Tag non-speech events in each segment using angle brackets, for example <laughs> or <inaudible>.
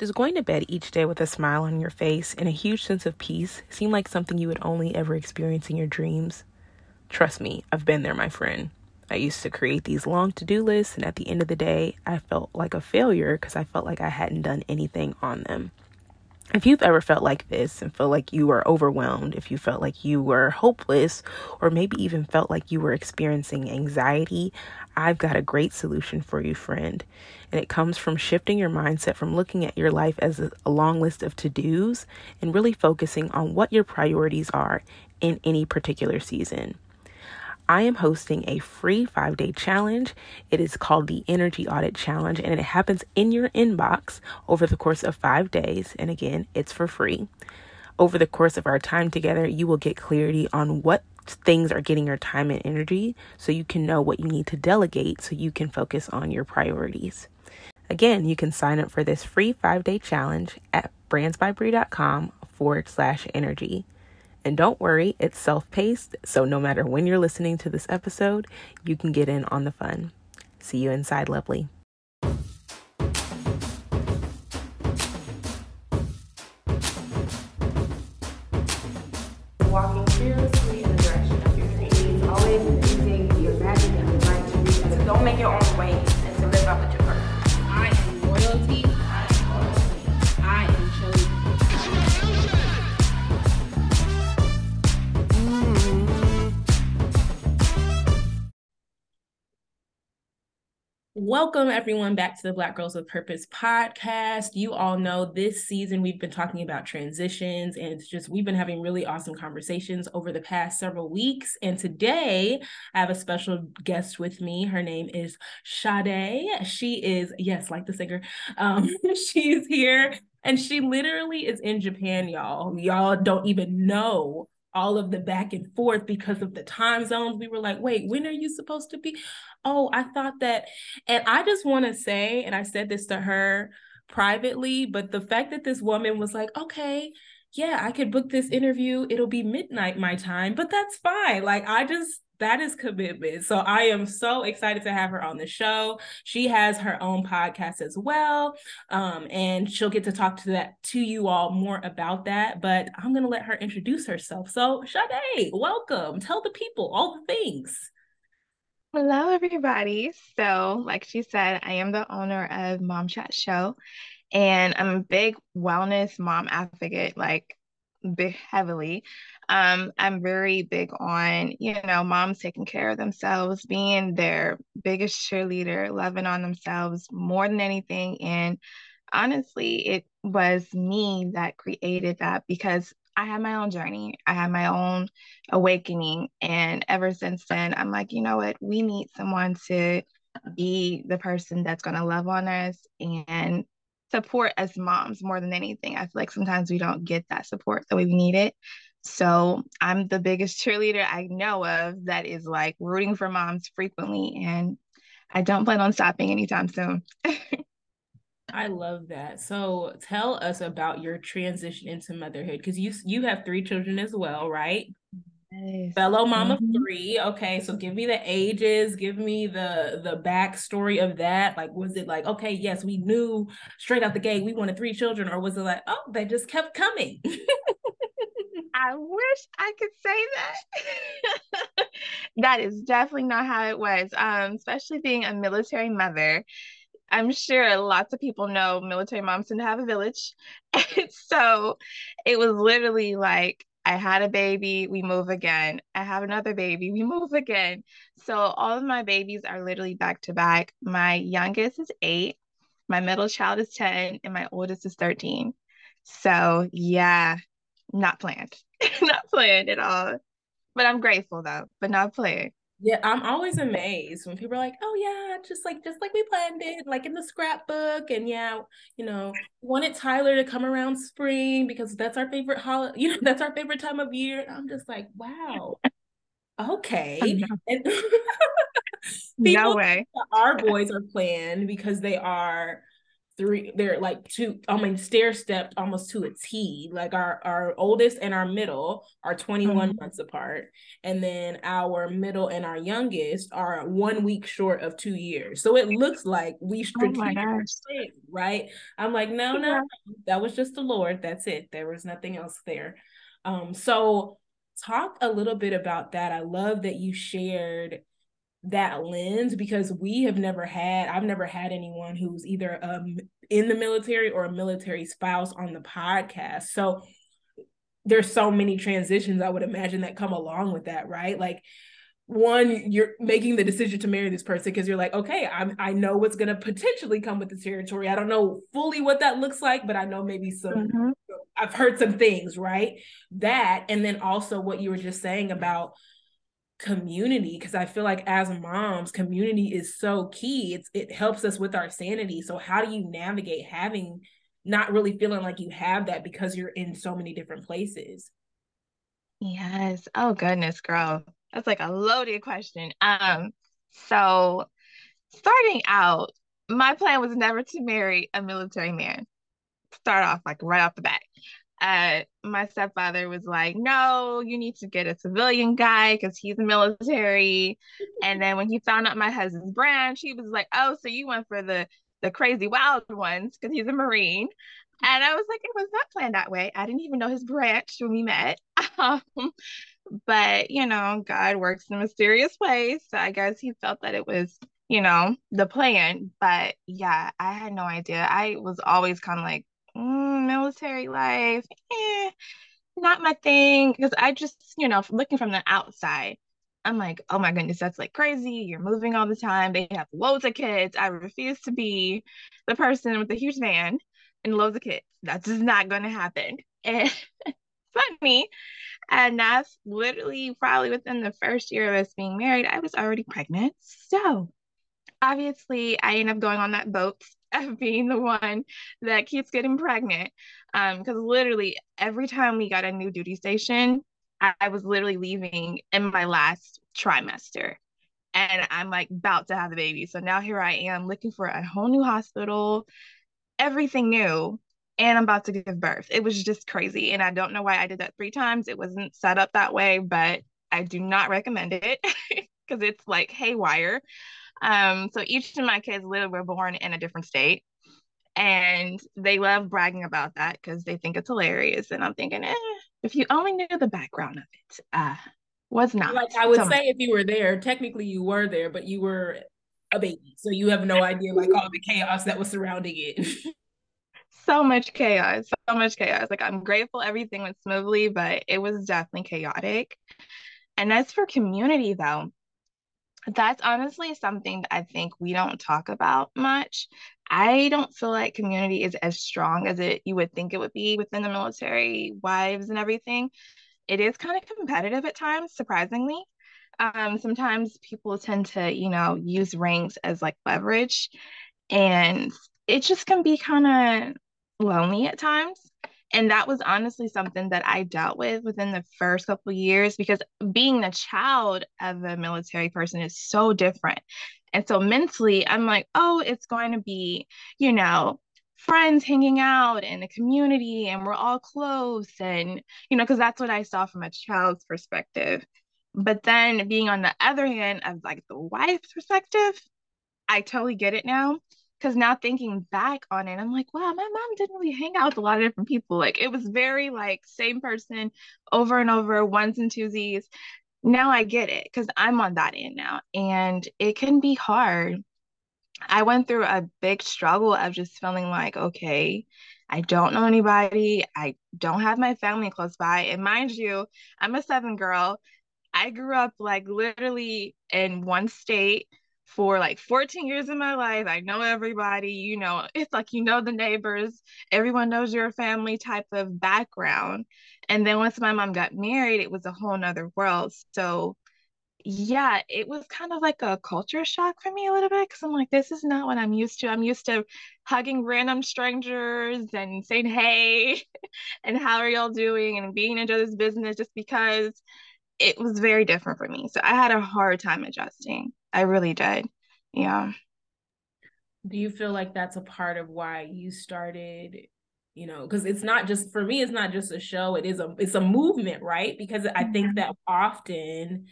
Does going to bed each day with a smile on your face and a huge sense of peace seem like something you would only ever experience in your dreams? Trust me, I've been there, my friend. I used to create these long to do lists, and at the end of the day, I felt like a failure because I felt like I hadn't done anything on them. If you've ever felt like this and felt like you were overwhelmed, if you felt like you were hopeless, or maybe even felt like you were experiencing anxiety, I've got a great solution for you, friend. And it comes from shifting your mindset from looking at your life as a, long list of to dos and really focusing on what your priorities are in any particular season. I am hosting a free five day challenge. It is called the Energy Audit Challenge, and it happens in your inbox over the course of five days. And again, it's for free. Over the course of our time together, you will get clarity on what things are getting your time and energy so you can know what you need to delegate so you can focus on your priorities. Again, you can sign up for this free five day challenge at brandsbybrie.com forward slash energy. And don't worry, it's self paced, so no matter when you're listening to this episode, you can get in on the fun. See you inside, lovely. Welcome, everyone, back to the Black Girls with Purpose podcast. You all know this season we've been talking about transitions, and it's just we've been having really awesome conversations over the past several weeks. And today I have a special guest with me. Her name is Sade. She is, yes, like the singer, um, <laughs> she's here and she literally is in Japan, y'all. Y'all don't even know all of the back and forth because of the time zones. We were like, wait, when are you supposed to be? Oh, I thought that. And I just want to say, and I said this to her privately, but the fact that this woman was like, okay, yeah, I could book this interview. It'll be midnight my time, but that's fine. Like, I just, that is commitment. So I am so excited to have her on the show. She has her own podcast as well. Um, and she'll get to talk to that to you all more about that. But I'm gonna let her introduce herself. So Sade, welcome. Tell the people all the things. Hello, everybody. So, like she said, I am the owner of Mom Chat Show, and I'm a big wellness mom advocate, like big heavily. Um, I'm very big on, you know, moms taking care of themselves, being their biggest cheerleader, loving on themselves more than anything. And honestly, it was me that created that because I had my own journey. I had my own awakening. And ever since then, I'm like, you know what? We need someone to be the person that's going to love on us and support as moms more than anything. I feel like sometimes we don't get that support the way we need it. So I'm the biggest <laughs> cheerleader I know of that is like rooting for moms frequently. And I don't plan on stopping anytime soon. <laughs> I love that. So tell us about your transition into motherhood because you you have three children as well, right? Yes. Fellow mom of Mhm. three. Okay, so give me the ages, give me the the backstory of that. Like, was it like, okay, yes, we knew straight out the gate we wanted three children, or was it like, oh, they just kept coming? <laughs> I wish I could say that. <laughs> That is definitely not how it was. Um, especially being a military mother. I'm sure lots of people know military moms tend to have a village. <laughs> And so it was literally like I had a baby, we move again. I have another baby, we <laughs> move again. So all of my babies are literally back to back. My youngest is eight, my middle child is 10, and my oldest is 13. So yeah, not planned. <laughs> Not planned at all. But I'm grateful though, but not planned. Yeah, I'm always amazed when people are like, "Oh yeah, just like just like we planned it, like in the scrapbook." And yeah, you know, wanted Tyler to come around spring because that's our favorite holiday. <laughs> You know, that's our favorite time of year. And I'm just like, wow, okay. <laughs> <laughs> No way. our boys are planned because they are three they're like two i mean stair stepped almost to a t. Like our our oldest and our middle are 21 mm-hmm. months apart. And then our middle and our youngest are one week short of two years. So it looks like we strategically oh right? I'm like no no that was just the lord. That's it. There was nothing else there. Um so talk a little bit about that. I love that you shared that lens because we have never had I've never had anyone who's either um in the military or a military spouse on the podcast. So there's so many transitions I would imagine that come along with that, right? Like one you're making the decision to marry this person because you're like okay I'm, i know what's going to potentially come with the territory i don't know fully what that looks like but i know maybe some mm-hmm. i've heard some things right that and then also what you were just saying about community because I feel like as moms, community is so key. It's it helps us with our sanity. So how do you navigate having not really feeling like you have that because you're in so many different places? Yes. Oh goodness, girl. That's like a loaded question. Um so starting out, my plan was never to marry a military man. Start off like right off the bat uh, my stepfather was like, no, you need to get a civilian guy because he's military. and then when he found out my husband's branch, he was like, oh, so you went for the the crazy wild ones because he's a Marine. And I was like, it was not planned that way. I didn't even know his branch when we met. <laughs> Um, but, you know, God works in mysterious ways. So I guess he felt that it was, you know, the plan. But yeah, I had no idea. I was always kind of like, mm, military life, eh, not my thing. Because I just, you know, looking from the outside, I'm like, oh my goodness, that's like crazy. You're moving all the time. They have loads of kids. I refuse to be the person with the huge van and loads of kids. That's just not going to happen. <laughs> And funny. And that's literally probably within the first year of us being married, I was already pregnant. So obviously, I end up going on that boat <laughs> of being the one that keeps getting pregnant. Um, because literally every time we got a new duty station, I, I was literally leaving in my last trimester. And I'm like about to have the baby. So now here I am looking for a whole new hospital, everything new, and I'm about to give birth. It was just crazy. And I don't know why I did that three times. It wasn't set up that way, but I do not recommend it <laughs> because it's like haywire. Um, so each of my kids literally were born in a different state. And they love bragging about that because they think it's hilarious. And I'm thinking, eh, if you only knew the background of it, uh, was not. Like I would so say, if you were there, technically you were there, but you were a baby, so you have no idea like all the chaos that was surrounding it. <laughs> so much chaos, so much chaos. Like I'm grateful everything went smoothly, but it was definitely chaotic. And as for community, though, that's honestly something that I think we don't talk about much. I don't feel like community is as strong as it you would think it would be within the military wives and everything. It is kind of competitive at times, surprisingly. Um, sometimes people tend to, you know, use ranks as like leverage, and it just can be kind of lonely at times and that was honestly something that i dealt with within the first couple years because being the child of a military person is so different. And so mentally i'm like oh it's going to be you know friends hanging out in the community and we're all close and you know because that's what i saw from a child's perspective. But then being on the other hand of like the wife's perspective i totally get it now because now thinking back on it, I'm like, wow, my mom didn't really hang out with a lot of different people. Like it was very like same person over and over, ones and twosies. Now I get it because I'm on that end now, and it can be hard. I went through a big struggle of just feeling like, okay, I don't know anybody. I don't have my family close by. And mind you, I'm a seven girl. I grew up like literally in one state for like 14 years of my life. I know everybody, you know, it's like you know the neighbors, everyone knows your family type of background. And then once my mom got married, it was a whole nother world. So yeah, it was kind of like a culture shock for me a little bit because I'm like, this is not what I'm used to. I'm used to hugging random strangers and saying, hey, <laughs> and how are y'all doing? And being into this business just because it was very different for me. So I had a hard time adjusting. I really did. Yeah. Do you feel like that's a part of why you started you know because it's not just for me it's not just a show it is a it's a movement right because i think mm-hmm. that often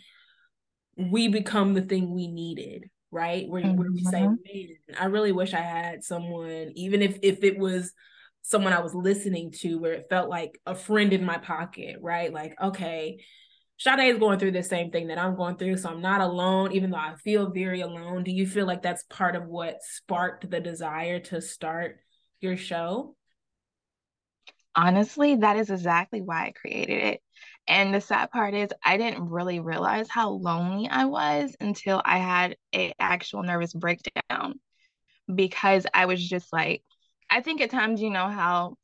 we become the thing we needed right where, mm-hmm. where we say mm-hmm. man i really wish i had someone even if if it was someone i was listening to where it felt like a friend in my pocket right like okay Sade is going through the same thing that I'm going through, so I'm not alone, even though I feel very alone. Do you feel like that's part of what sparked the desire to start your show? honestly, that is exactly why I created it. And the sad part is I didn't really realize how lonely I was until I had a actual nervous breakdown because I was just like I think at times you know how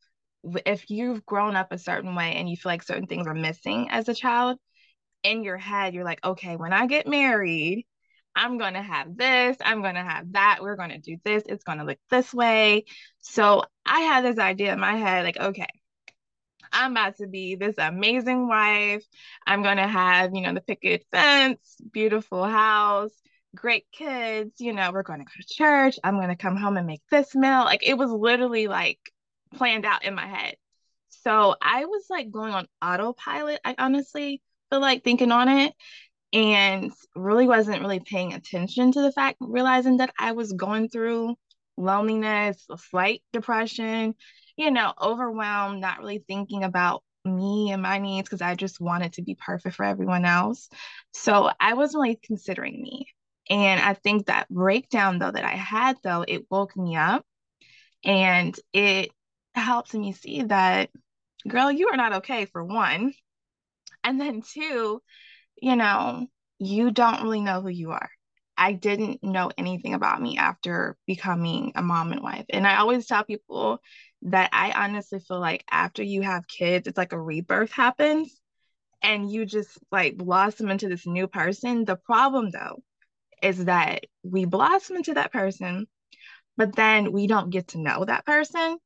if you've grown up a certain way and you feel like certain things are missing as a child in your head you're like okay when I get married I'm going to have this, I'm going to have that, we're going to do this, it's going to look this way. So I had this idea in my head like okay, I'm about to be this amazing wife. I'm going to have, you know, the picket fence, beautiful house, great kids. You know, we're going to go to church. I'm going to come home and make this meal. Like it was literally like planned out in my head. So I was like going on autopilot. I honestly feel like thinking on it and really wasn't really paying attention to the fact, realizing that I was going through loneliness, a slight depression, you know, overwhelmed, not really thinking about me and my needs because I just wanted to be perfect for everyone else. So I wasn't really considering me. And I think that breakdown though that I had though, it woke me up and it helped me see that girl, you are not okay for one. And then two, you know, you don't really know who you are. I didn't know anything about me after becoming a mom and wife. And I always tell people that I honestly feel like after you have kids, it's like a rebirth happens and you just like blossom into this new person. The problem though is that we blossom into that person, but then we don't get to know that person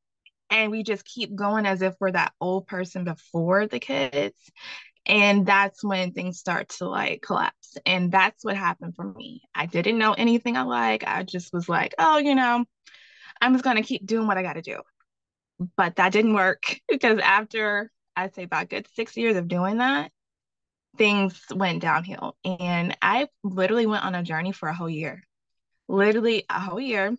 and we just keep going as if we're that old person before the kids and that's when things start to like collapse. And that's what happened for me. I didn't know anything i like. I just was like oh you know i'm just going to keep doing what i got to do. But that didn't work <laughs> because after i'd say about good six years of doing that things went downhill. And i literally went on a journey for a whole year. Literally a whole year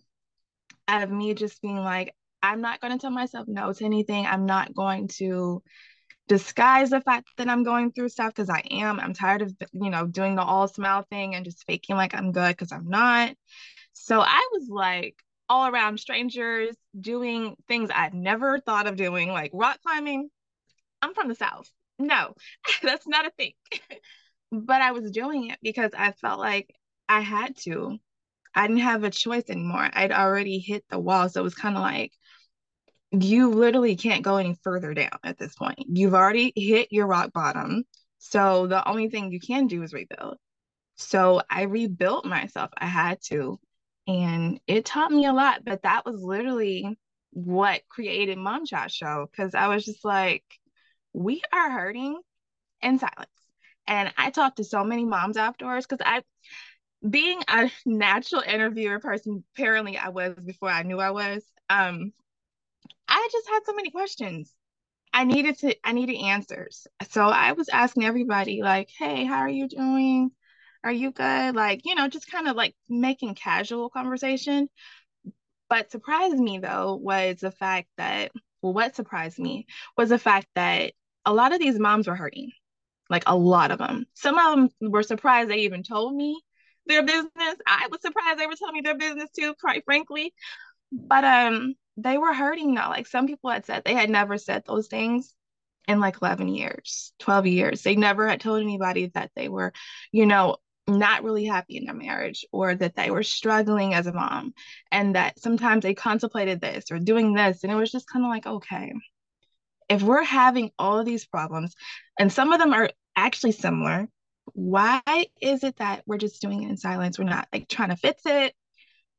of me just being like i'm not going to tell myself no to anything. I'm not going to disguise the fact that I'm going through stuff because I am. I'm tired of, you know, doing the all smile thing and just faking like I'm good because I'm not. So I was like all around strangers doing things I'd never thought of doing, like rock climbing. I'm from the South. No, <laughs> that's not a thing. <laughs> but I was doing it because I felt like I had to. I didn't have a choice anymore. I'd already hit the wall. So it was kind of like, you literally can't go any further down at this point. You've already hit your rock bottom. So the only thing you can do is rebuild. So I rebuilt myself. I had to. And it taught me a lot, but that was literally what created Mom Chat Show because I was just like, we are hurting in silence. And I talked to so many moms afterwards because I, being a <laughs> natural interviewer person, apparently I was before I knew I was. Um, I just had so many questions. I needed to I needed answers. So I was asking everybody like, "Hey, how are you doing? Are you good?" Like, you know, just kind of like making casual conversation. But surprised me though was the fact that well, what surprised me was the fact that a lot of these moms were hurting. Like a lot of them. Some of them were surprised they even told me their business. I was surprised they were telling me their business too, quite frankly. But um they were hurting though. Like some people had said they had never said those things in like 11 years, 12 years. They never had told anybody that they were, you know, not really happy in their marriage or that they were struggling as a mom and that sometimes they contemplated this or doing this. And it was just kind of like, okay, if we're having all of these problems and some of them are actually similar, why is it that we're just doing it in silence? We're not like trying to fix it.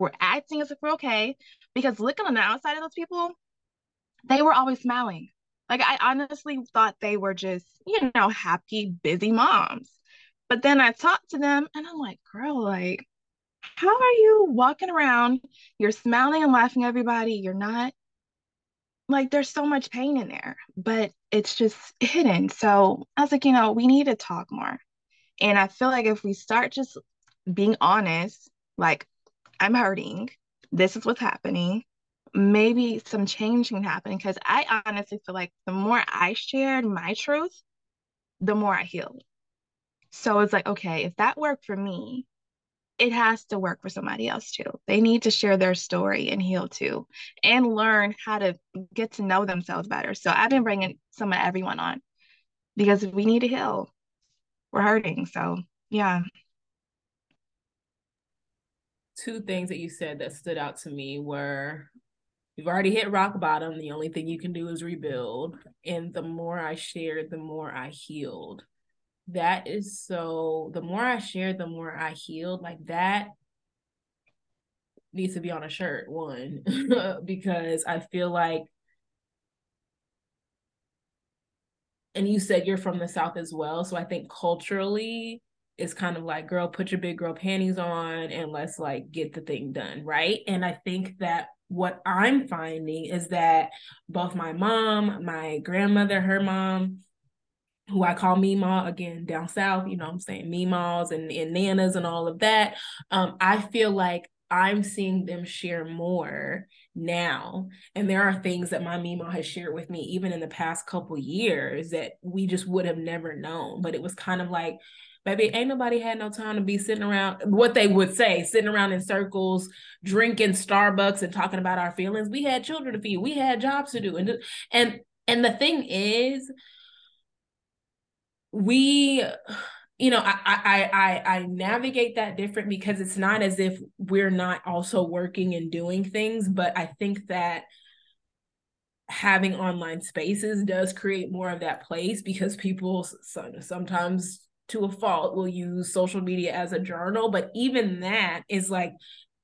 We're acting as if we're okay, because looking on the outside of those people, they were always smiling. Like I honestly thought they were just, you know, happy, busy moms. But then I talked to them and I'm like, girl, like how are you walking around? You're smiling and laughing everybody. You're not like there's so much pain in there, but it's just hidden. So I was like, you know, we need to talk more. And I feel like if we start just being honest, like I'm hurting, this is what's happening, maybe some change can happen. Because I honestly feel like the more I shared my truth, the more I healed. So it's like, okay, if that worked for me, it has to work for somebody else too. They need to share their story and heal too, and learn how to get to know themselves better. So I've been bringing some of everyone on because we need to heal. We're hurting. So, yeah. Two things that you said that stood out to me were you've already hit rock bottom. The only thing you can do is rebuild. And the more I shared, the more I healed that is so the more I shared, the more I healed. Like that needs to be on a shirt, one, <laughs> because I feel like and you said you're from the South as well. So I think culturally it's kind of like, girl, put your big girl panties on and let's like get the thing done. Right. And I think that what I'm finding is that both my mom, my grandmother, her mom, who I call Meemaw again down south, you know I'm saying, Meemaws and, and Nanas and all of that. Um, I feel like I'm seeing them share more now. And there are things that my Meemaw has shared with me, even in the past couple years, that we just would have never known. But it was kind of like, baby, ain't nobody had no time to be sitting around, what they would say, sitting around in circles, drinking Starbucks and talking about our feelings. We had children to feed, we had jobs to do. And and and the thing is, we you know I, I i i navigate that different because it's not as if we're not also working and doing things but i think that having online spaces does create more of that place because people sometimes to a fault will use social media as a journal but even that is like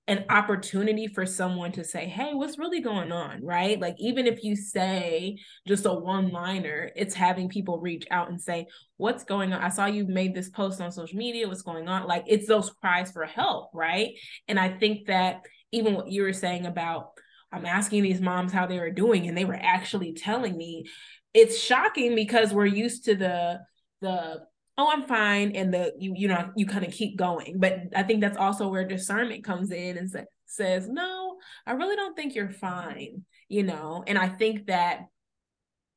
an opportunity for someone to say, Hey, what's really going on? Right. Like, even if you say just a one liner, it's having people reach out and say, What's going on? I saw you made this post on social media. What's going on? Like, it's those cries for help. Right. And I think that even what you were saying about, I'm asking these moms how they were doing, and they were actually telling me it's shocking because we're used to the, the oh i'm fine and the you you know you kind of keep going. But i think that's also where discernment comes in and sa- says no i really don't think you're fine you know? And i think that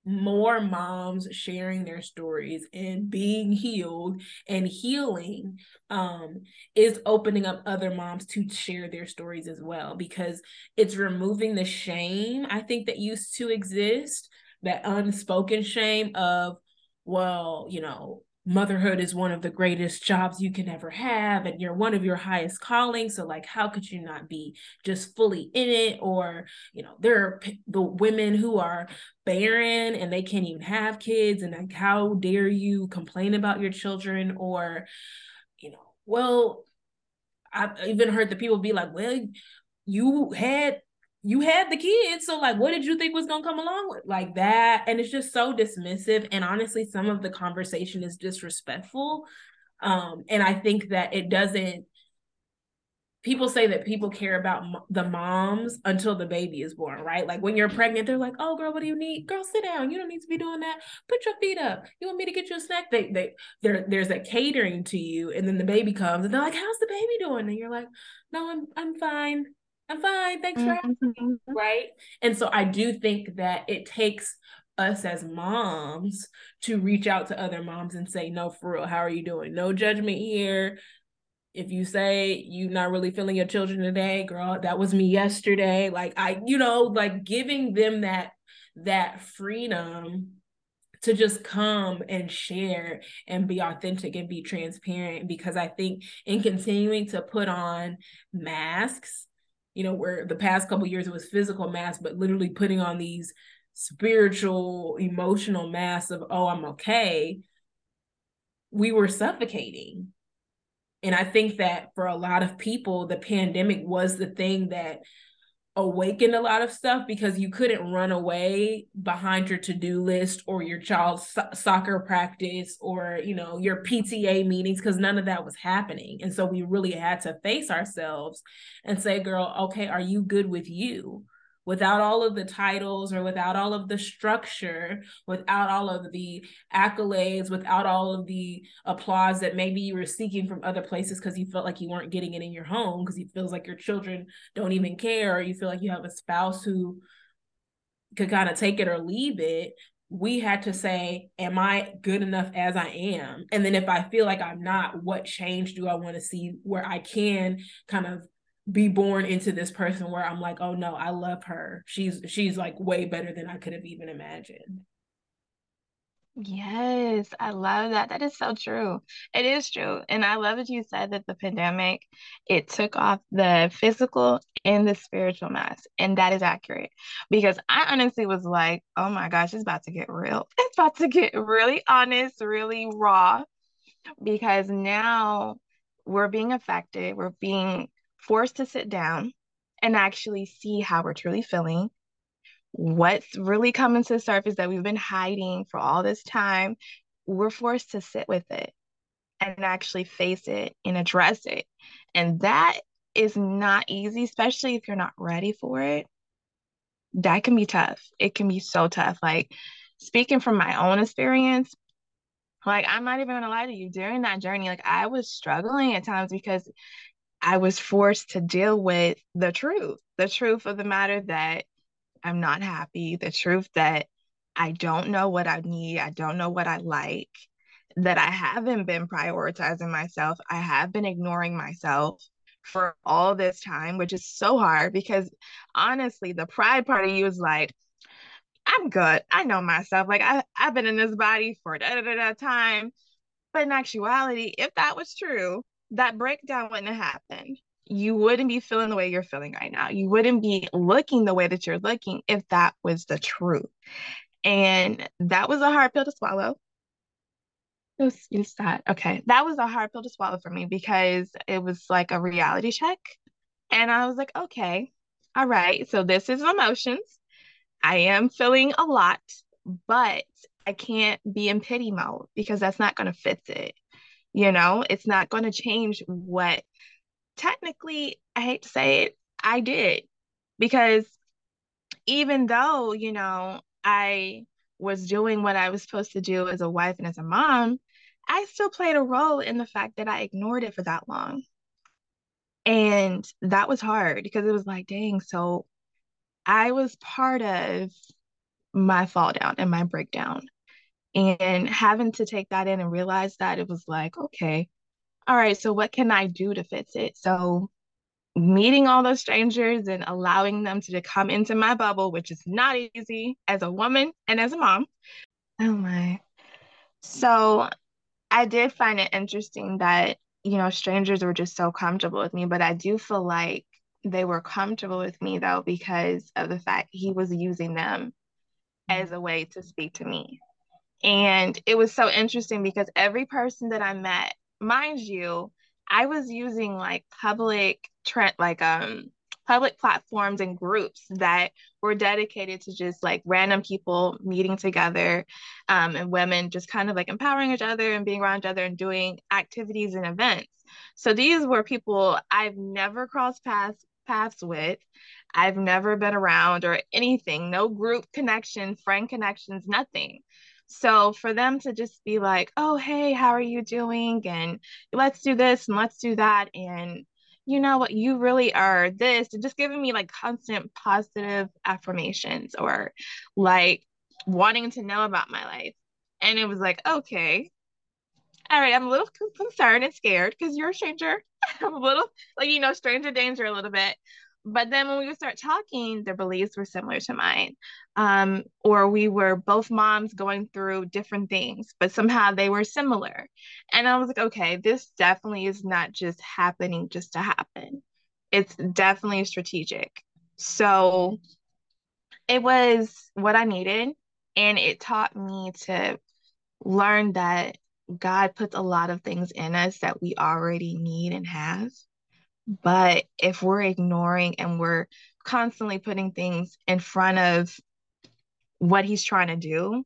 more moms sharing their stories and being healed and healing um, is opening up other moms to share their stories as well because it's removing the shame i think that used to exist that unspoken shame of well you know motherhood is one of the greatest jobs you can ever have and you're one of your highest callings so like how could you not be just fully in it? Or you know there are p- the women who are barren and they can't even have kids and like how dare you complain about your children? Or you know well i've even heard the people be like well you had you had the kids so like what did you think was going to come along with like that? And it's just so dismissive and honestly some of the conversation is disrespectful. Um and i think that it doesn't people say that people care about the moms until the baby is born right? Like when you're pregnant they're like oh girl what do you need? Girl sit down. You don't need to be doing that. Put your feet up. You want me to get you a snack? They they there there's a catering to you and then the baby comes and they're like how's the baby doing? And you're like no i'm i'm fine I'm fine. Thanks for asking. Mm-hmm. Right. And so I do think that it takes us as moms to reach out to other moms and say, no, for real, how are you doing? No judgment here. If you say you're not really feeling your children today, girl, that was me yesterday. Like I, you know, like giving them that that freedom to just come and share and be authentic and be transparent because I think in continuing to put on masks you know, where the past couple years it was physical masks, but literally putting on these spiritual, emotional masks of, oh, I'm okay, we were suffocating. And I think that for a lot of people, the pandemic was the thing that awakened a lot of stuff because you couldn't run away behind your to-do list or your child's so- soccer practice or you know your PTA meetings because none of that was happening. And so we really had to face ourselves and say girl okay are you good with you without all of the titles or without all of the structure, without all of the accolades, without all of the applause that maybe you were seeking from other places because you felt like you weren't getting it in your home because it feels like your children don't even care or you feel like you have a spouse who could kind of take it or leave it we had to say, Am I good enough as I am? And then if I feel like I'm not, what change do I want to see where I can kind of be born into this person where I'm like, oh no, I love her. She's she's like way better than I could have even imagined. Yes, I love that. That is so true. It is true. And I love that you said that the pandemic, it took off the physical and the spiritual mask. And that is accurate. Because I honestly was like, oh my gosh, it's about to get real. <laughs> It's about to get really honest, really raw. Because now we're being affected. We're being forced to sit down and actually see how we're truly feeling, what's really coming to the surface that we've been hiding for all this time. We're forced to sit with it and actually face it and address it. And that is not easy, especially if you're not ready for it. That can be tough. It can be so tough. Like speaking from my own experience, like I'm not even gonna lie to you, during that journey, like I was struggling at times because I was forced to deal with the truth, the truth of the matter that I'm not happy, the truth that I don't know what I need, I don't know what I like, that I haven't been prioritizing myself, I have been ignoring myself for all this time, which is so hard because honestly, the pride part of you is like, I'm good. I know myself. Like I, I've been in this body for da da da time. But in actuality, if that was true, that breakdown wouldn't have happened. You wouldn't be feeling the way you're feeling right now. You wouldn't be looking the way that you're looking if that was the truth. And that was a hard pill to swallow. Excuse that. Okay. That was a hard pill to swallow for me because it was like a reality check. And I was like, okay, all right. So this is emotions. I am feeling a lot, but I can't be in pity mode because that's not going to fix it. You know, it's not going to change what technically, I hate to say it, I did. Because even though, you know, I was doing what I was supposed to do as a wife and as a mom, I still played a role in the fact that I ignored it for that long. And that was hard because it was like, dang, so I was part of my fall down and my breakdown and having to take that in and realize that it was like okay all right so what can i do to fix it? So meeting all those strangers and allowing them to come into my bubble which is not easy as a woman and as a mom. Oh my. So i did find it interesting that you know strangers were just so comfortable with me but i do feel like they were comfortable with me though because of the fact he was using them mm-hmm. as a way to speak to me and it was so interesting because every person that I met, mind you, I was using like public trend like um public platforms and groups that were dedicated to just like random people meeting together um, and women just kind of like empowering each other and being around each other and doing activities and events. So these were people I've never crossed paths paths with. I've never been around or anything, no group connection, friend connections, nothing. So for them to just be like, oh, hey, how are you doing? And let's do this and let's do that. And you know what, you really are this, and just giving me like constant positive affirmations or like wanting to know about my life. And it was like, okay, all right, I'm a little concerned and scared because you're a stranger. <laughs> I'm a little like, you know, stranger danger a little bit. But then when we would start talking, their beliefs were similar to mine. Um, or we were both moms going through different things, but somehow they were similar. And I was like, okay, this definitely is not just happening just to happen. It's definitely strategic. So it was what I needed. And it taught me to learn that God puts a lot of things in us that we already need and have. But if we're ignoring and we're constantly putting things in front of what he's trying to do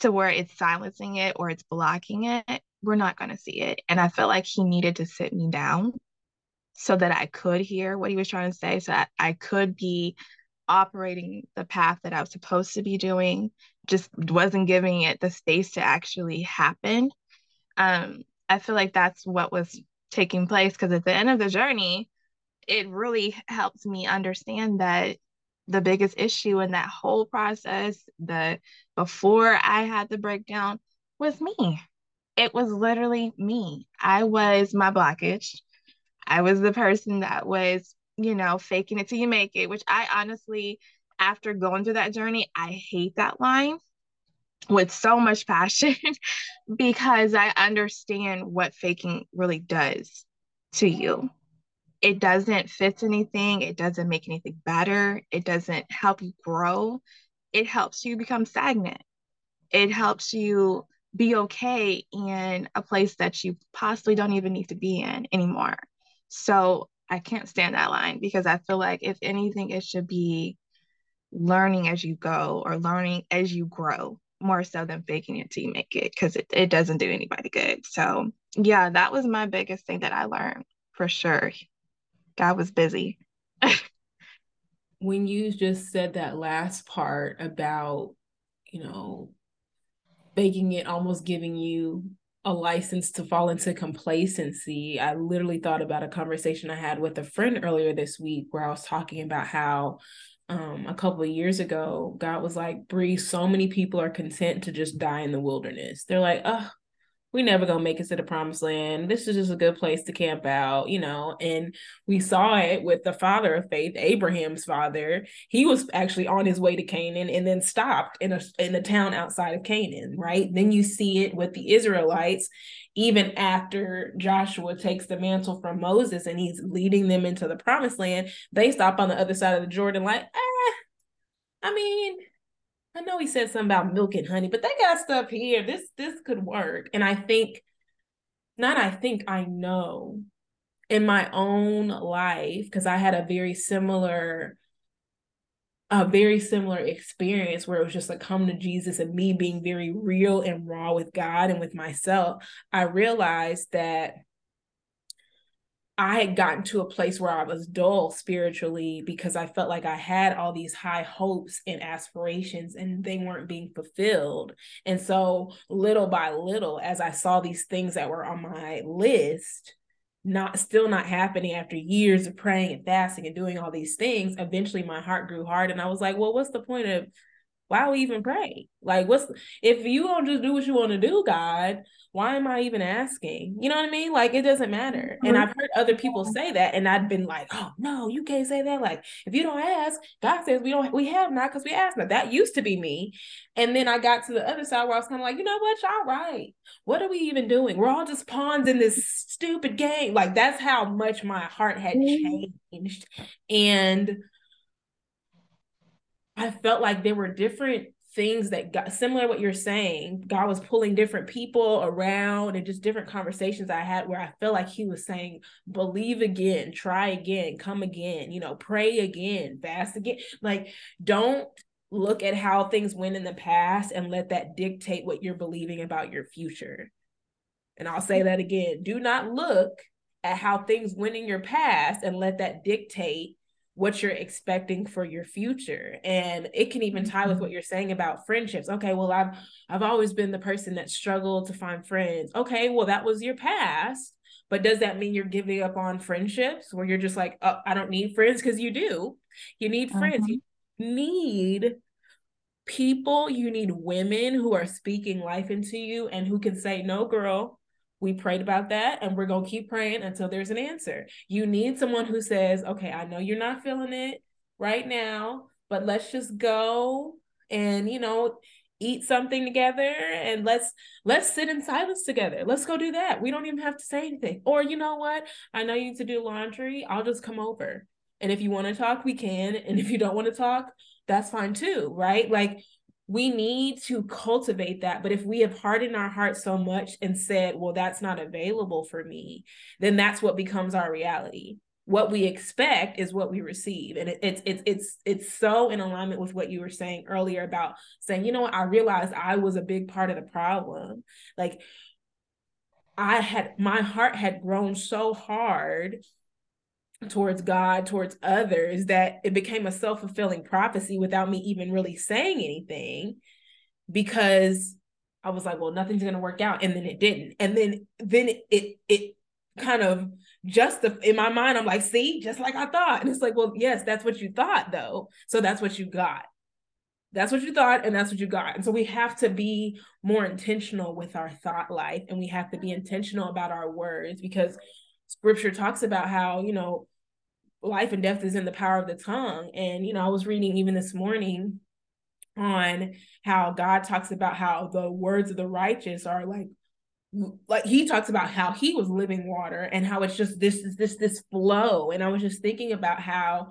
to where it's silencing it or it's blocking it, we're not going to see it. And I felt like he needed to sit me down so that I could hear what he was trying to say, so that I could be operating the path that I was supposed to be doing, just wasn't giving it the space to actually happen. Um, I feel like that's what was taking place because at the end of the journey, it really helps me understand that the biggest issue in that whole process, the before I had the breakdown, was me. It was literally me. I was my blockage. I was the person that was, you know, faking it till you make it, which I honestly, after going through that journey, I hate that line with so much passion <laughs> because I understand what faking really does to you it doesn't fix anything, it doesn't make anything better, it doesn't help you grow. It helps you become stagnant. It helps you be okay in a place that you possibly don't even need to be in anymore. So I can't stand that line because I feel like if anything, it should be learning as you go or learning as you grow more so than faking it till you make it because it, it doesn't do anybody good. So yeah, that was my biggest thing that I learned for sure. God was busy. <laughs> when you just said that last part about, you know, making it almost giving you a license to fall into complacency, I literally thought about a conversation I had with a friend earlier this week where I was talking about how um, a couple of years ago, God was like, Bree, so many people are content to just die in the wilderness. They're like, oh, we never gonna make it to the promised land. This is just a good place to camp out, you know. And we saw it with the father of faith, Abraham's father. He was actually on his way to Canaan and then stopped in a in a town outside of Canaan, right? Then you see it with the Israelites, even after Joshua takes the mantle from Moses and he's leading them into the promised land, they stop on the other side of the Jordan, like, eh, I mean, I know he said something about milk and honey, but they got stuff here. This this could work. And I think, not I think I know in my own life, because I had a very similar, a very similar experience where it was just like come to Jesus and me being very real and raw with God and with myself. I realized that I had gotten to a place where I was dull spiritually because I felt like I had all these high hopes and aspirations and they weren't being fulfilled. And so, little by little, as I saw these things that were on my list, not still not happening after years of praying and fasting and doing all these things, eventually my heart grew hard. And I was like, well, what's the point of why we even pray? Like, what's if you don't just do what you want to do, God? why am I even asking? You know what I mean? Like it doesn't matter. And I've heard other people say that, and I've been like, oh no, you can't say that. Like if you don't ask, God says we don't, we have not because we asked not. That used to be me. And then I got to the other side where I was kind of like, you know what, y'all right. What are we even doing? We're all just pawns in this stupid game. Like that's how much my heart had mm-hmm. changed. And I felt like there were different things that got similar to what you're saying god was pulling different people around and just different conversations i had where i felt like he was saying believe again try again come again you know pray again fast again. Like don't look at how things went in the past and let that dictate what you're believing about your future. And i'll say that again do not look at how things went in your past and let that dictate what you're expecting for your future. And it can even tie with what mm-hmm. you're saying about friendships. Okay well i've i've always been the person that struggled to find friends. Okay well that was your past. But does that mean you're giving up on friendships where you're just like oh, i don't need friends because you do. You need friends. You mm-hmm. need people. You need women who are speaking life into you and who can say no girl we prayed about that and we're going to keep praying until there's an answer. You need someone who says, okay, I know you're not feeling it right now, but let's just go and, you know, eat something together and let's let's sit in silence together. Let's go do that. We don't even have to say anything. Or you know what? I know you need to do laundry. I'll just come over. And if you want to talk we can. And if you don't want to talk that's fine too right? Like we need to cultivate that. But if we have hardened our hearts so much and said, well, that's not available for me, then that's what becomes our reality. what we expect is what we receive and it's it's it's it's so in alignment with what you were saying earlier about saying you know what i realized i was a big part of the problem like i had my heart had grown so hard towards god towards others that it became a self-fulfilling prophecy without me even really saying anything because i was like well nothing's going to work out and then it didn't and then then it it kind of just in my mind, I'm like, see, just like I thought. And it's like, well, yes, that's what you thought though. So that's what you got. That's what you thought, and that's what you got. And so we have to be more intentional with our thought life, and we have to be intentional about our words because scripture talks about how, you know, life and death is in the power of the tongue. And, you know, I was reading even this morning on how God talks about how the words of the righteous are like like he talks about how he was living water and how it's just this is this this flow and i was just thinking about how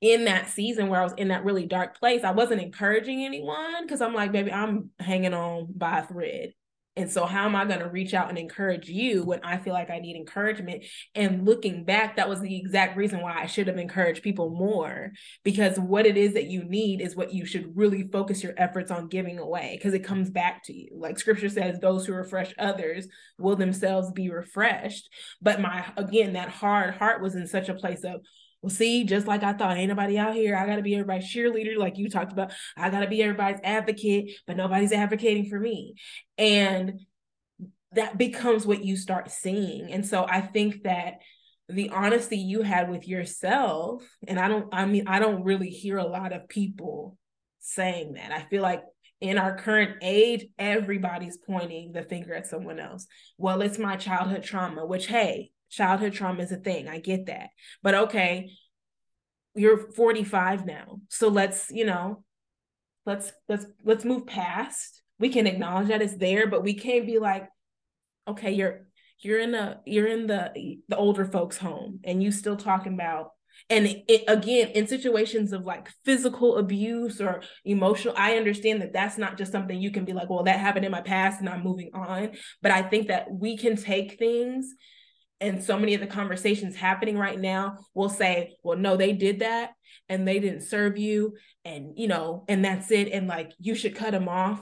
in that season where i was in that really dark place i wasn't encouraging anyone because i'm like baby i'm hanging on by a thread and so, how am I going to reach out and encourage you when I feel like I need encouragement? And looking back, that was the exact reason why I should have encouraged people more because what it is that you need is what you should really focus your efforts on giving away because it comes back to you. Like scripture says, those who refresh others will themselves be refreshed. But my, again, that hard heart was in such a place of, well, see, just like I thought, ain't nobody out here. I got to be everybody's cheerleader, like you talked about. I got to be everybody's advocate, but nobody's advocating for me. And that becomes what you start seeing. And so I think that the honesty you had with yourself, and I don't, I mean, I don't really hear a lot of people saying that. I feel like in our current age, everybody's pointing the finger at someone else. Well, it's my childhood trauma, which, hey, childhood trauma is a thing. I get that. But okay, you're 45 now. So let's, you know, let's let's let's move past. We can acknowledge that it's there, but we can't be like, okay, you're you're in the you're in the the older folks home and you still talking about and it, again in situations of like physical abuse or emotional i understand that that's not just something you can be like well that happened in my past and i'm moving on but i think that we can take things and so many of the conversations happening right now will say well no they did that and they didn't serve you and you know and that's it and like you should cut them off.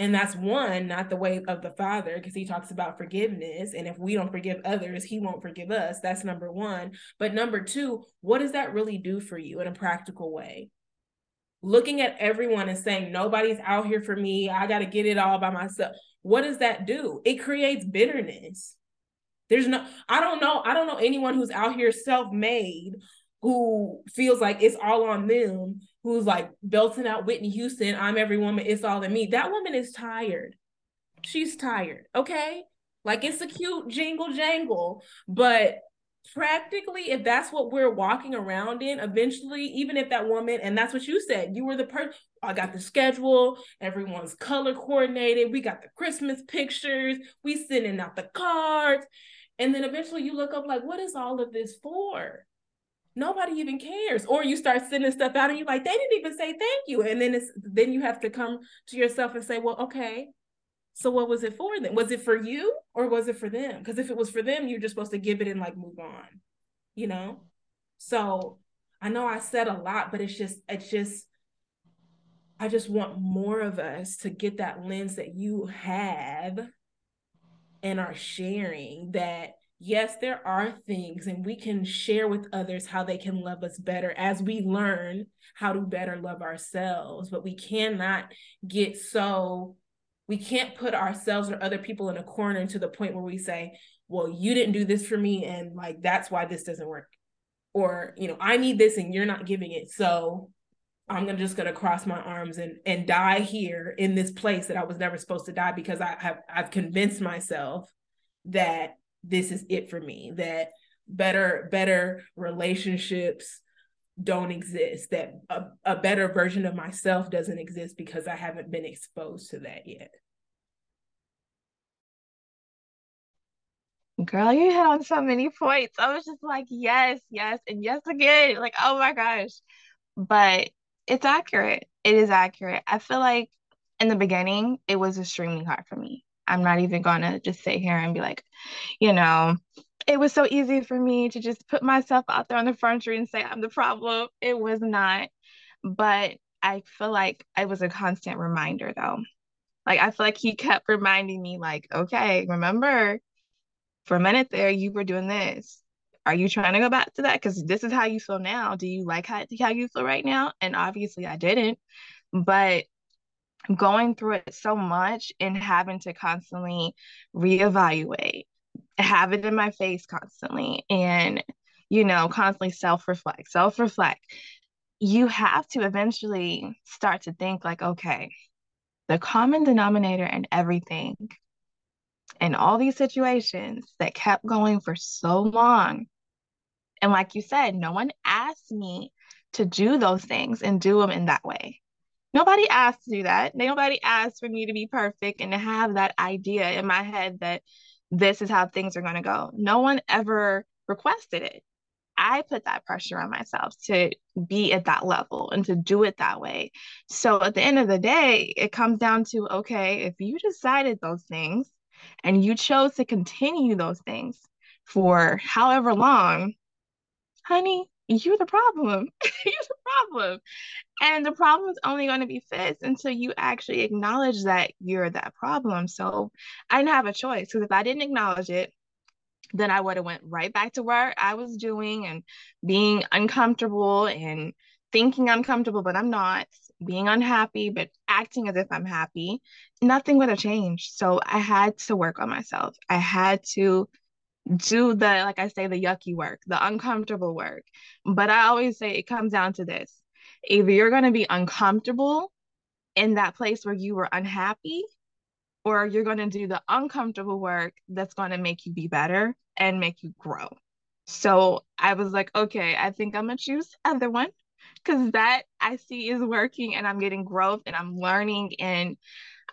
And that's one not the way of the father because he talks about forgiveness and if we don't forgive others he won't forgive us. That's number one. But number two what does that really do for you in a practical way? Looking at everyone and saying nobody's out here for me. I got to get it all by myself. What does that do? It creates bitterness there's no, I don't know, I don't know anyone who's out here self-made who feels like it's all on them, who's like belting out Whitney Houston, I'm every woman, it's all in me. That woman is tired. She's tired. Okay. Like it's a cute jingle jangle, but practically if that's what we're walking around in eventually even if that woman and that's what you said you were the person i got the schedule everyone's color coordinated we got the christmas pictures we sending out the cards and then eventually you look up like, what is all of this for? Nobody even cares. Or you start sending stuff out and you're like, they didn't even say thank you. And then it's then you have to come to yourself and say, well, okay, so what was it for them? Was it for you or was it for them? Because if it was for them, you're just supposed to give it and like move on, you know? So I know I said a lot, but it's just, it's just, I just want more of us to get that lens that you have and are sharing that yes, there are things, and we can share with others how they can love us better as we learn how to better love ourselves. But we cannot get so, we can't put ourselves or other people in a corner to the point where we say, well, you didn't do this for me, and like that's why this doesn't work. Or, you know, I need this and you're not giving it. So I'm gonna just gonna cross my arms and and die here in this place that I was never supposed to die because I have I've convinced myself that this is it for me, that better, better relationships don't exist, that a, a better version of myself doesn't exist because I haven't been exposed to that yet. Girl, you hit on so many points. I was just like, yes, yes, and yes again. Like, oh my gosh. But it's accurate. It is accurate. I feel like in the beginning, it was extremely hard for me. I'm not even gonna just sit here and be like, you know, it was so easy for me to just put myself out there on the front street and say I'm the problem. It was not. But I feel like it was a constant reminder though. Like I feel like he kept reminding me, like, okay, remember for a minute there you were doing this. Are you trying to go back to that? Because this is how you feel now. Do you like how, how you feel right now? And obviously I didn't. But going through it so much and having to constantly reevaluate, have it in my face constantly, and you know, constantly self reflect, self reflect. You have to eventually start to think, like, okay, the common denominator in everything in all these situations that kept going for so long. And like you said, no one asked me to do those things and do them in that way. Nobody asked to do that. Nobody asked for me to be perfect and to have that idea in my head that this is how things are going to go. No one ever requested it. I put that pressure on myself to be at that level and to do it that way. So at the end of the day, it comes down to okay, if you decided those things and you chose to continue those things for however long, honey, you're the problem. <laughs> you're the problem. And the problem is only going to be fixed until you actually acknowledge that you're that problem. So I didn't have a choice because if I didn't acknowledge it, then I would have went right back to where I was doing and being uncomfortable and thinking I'm comfortable, but I'm not, being unhappy, but acting as if I'm happy. Nothing would have changed. So I had to work on myself. I had to do the, like I say, the yucky work, the uncomfortable work. But I always say it comes down to this either you're going to be uncomfortable in that place where you were unhappy, or you're going to do the uncomfortable work that's going to make you be better and make you grow. So I was like, okay, I think I'm going to choose other one because that I see is working and I'm getting growth and I'm learning and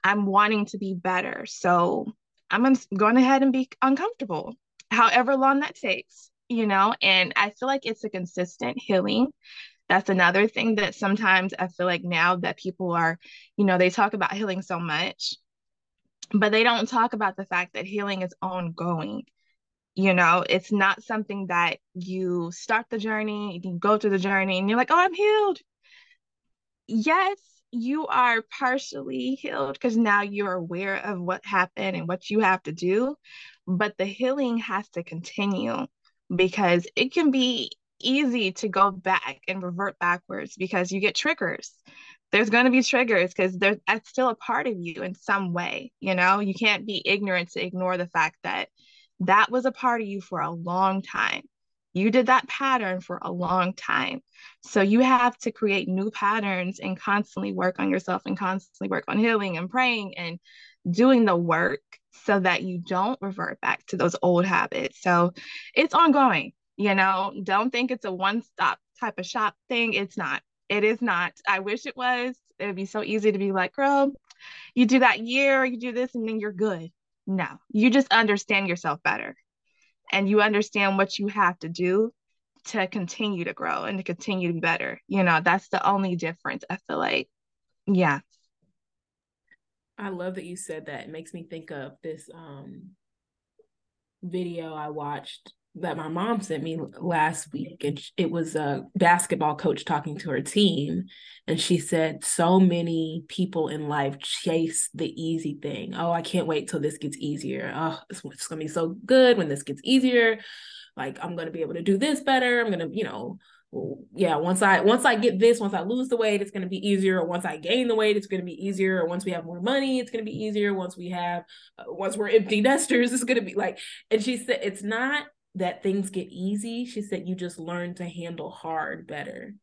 I'm wanting to be better. So I'm going to go ahead and be uncomfortable, however long that takes, you know, and I feel like it's a consistent healing that's another thing that sometimes I feel like now that people are, you know, they talk about healing so much, but they don't talk about the fact that healing is ongoing. You know, it's not something that you start the journey, you go through the journey, and you're like, oh, I'm healed. Yes, you are partially healed because now you're aware of what happened and what you have to do, but the healing has to continue because it can be easy to go back and revert backwards because you get triggers. There's going to be triggers because there's that's still a part of you in some way. You know, you can't be ignorant to ignore the fact that that was a part of you for a long time. You did that pattern for a long time. So you have to create new patterns and constantly work on yourself and constantly work on healing and praying and doing the work so that you don't revert back to those old habits. So it's ongoing. You know, don't think it's a one stop type of shop thing. It's not. It is not. I wish it was. It would be so easy to be like, girl, you do that year, you do this, and then you're good. No, you just understand yourself better and you understand what you have to do to continue to grow and to continue to be better. You know, that's the only difference. I feel like, yeah. I love that you said that. It makes me think of this um video I watched that my mom sent me last week. And it was a basketball coach talking to her team and she said so many people in life chase the easy thing. Oh i can't wait till this gets easier. Oh it's, it's going to be so good when this gets easier. Like i'm going to be able to do this better. I'm going to you know yeah once i once i get this once i lose the weight it's going to be easier or once i gain the weight it's going to be easier or once we have more money it's going to be easier once we have uh, once we're empty <laughs> nesters it's going to be like and she said it's not that things get easy. She said you just learn to handle hard better.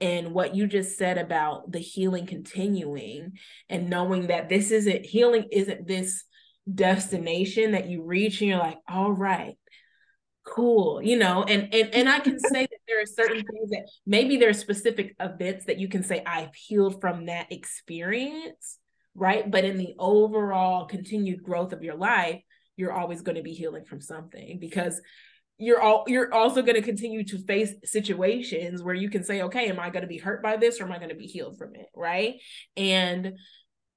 And what you just said about the healing continuing and knowing that this isn't healing, isn't this destination that you reach and you're like, all right, cool you know and and and i can say there are certain things that maybe there are specific events that you can say i've healed from that experience right? But in the overall continued growth of your life you're always going to be healing from something because you're all you're also going to continue to face situations where you can say okay am i going to be hurt by this or am i going to be healed from it right? And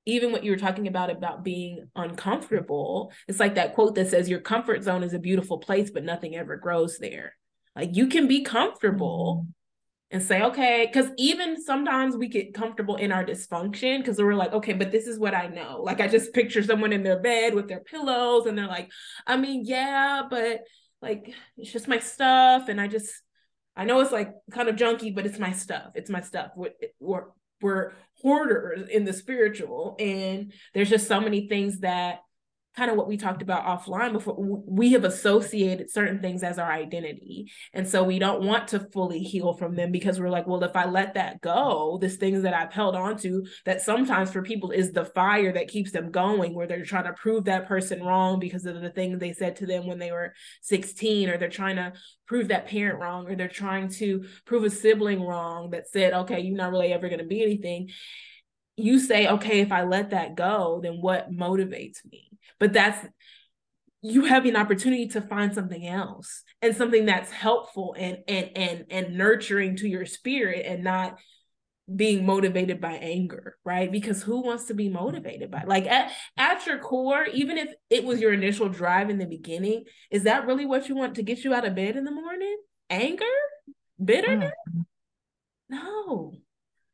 even what you were talking about about being uncomfortable it's like that quote that says your comfort zone is a beautiful place but nothing ever grows there like you can be comfortable mm-hmm. and say okay because even sometimes we get comfortable in our dysfunction because we're like okay but this is what i know like i just picture someone in their bed with their pillows and they're like i mean yeah but like it's just my stuff and i just I know it's like kind of junky, but it's my stuff. It's my stuff. We're, we're, we're hoarders in the spiritual. And there's just so many things that kind of what we talked about offline before we have associated certain things as our identity. And so we don't want to fully heal from them because we're like well if i let that go this things that i've held on to that sometimes for people is the fire that keeps them going where they're trying to prove that person wrong because of the things they said to them when they were 16 or they're trying to prove that parent wrong or they're trying to prove a sibling wrong that said okay you're not really ever going to be anything. You say okay if i let that go then what motivates me but that's you have an opportunity to find something else and something that's helpful and and and and nurturing to your spirit and not being motivated by anger right? Because who wants to be motivated by like at, at your core even if it was your initial drive in the beginning is that really what you want to get you out of bed in the morning? Anger? Bitterness? Mm. no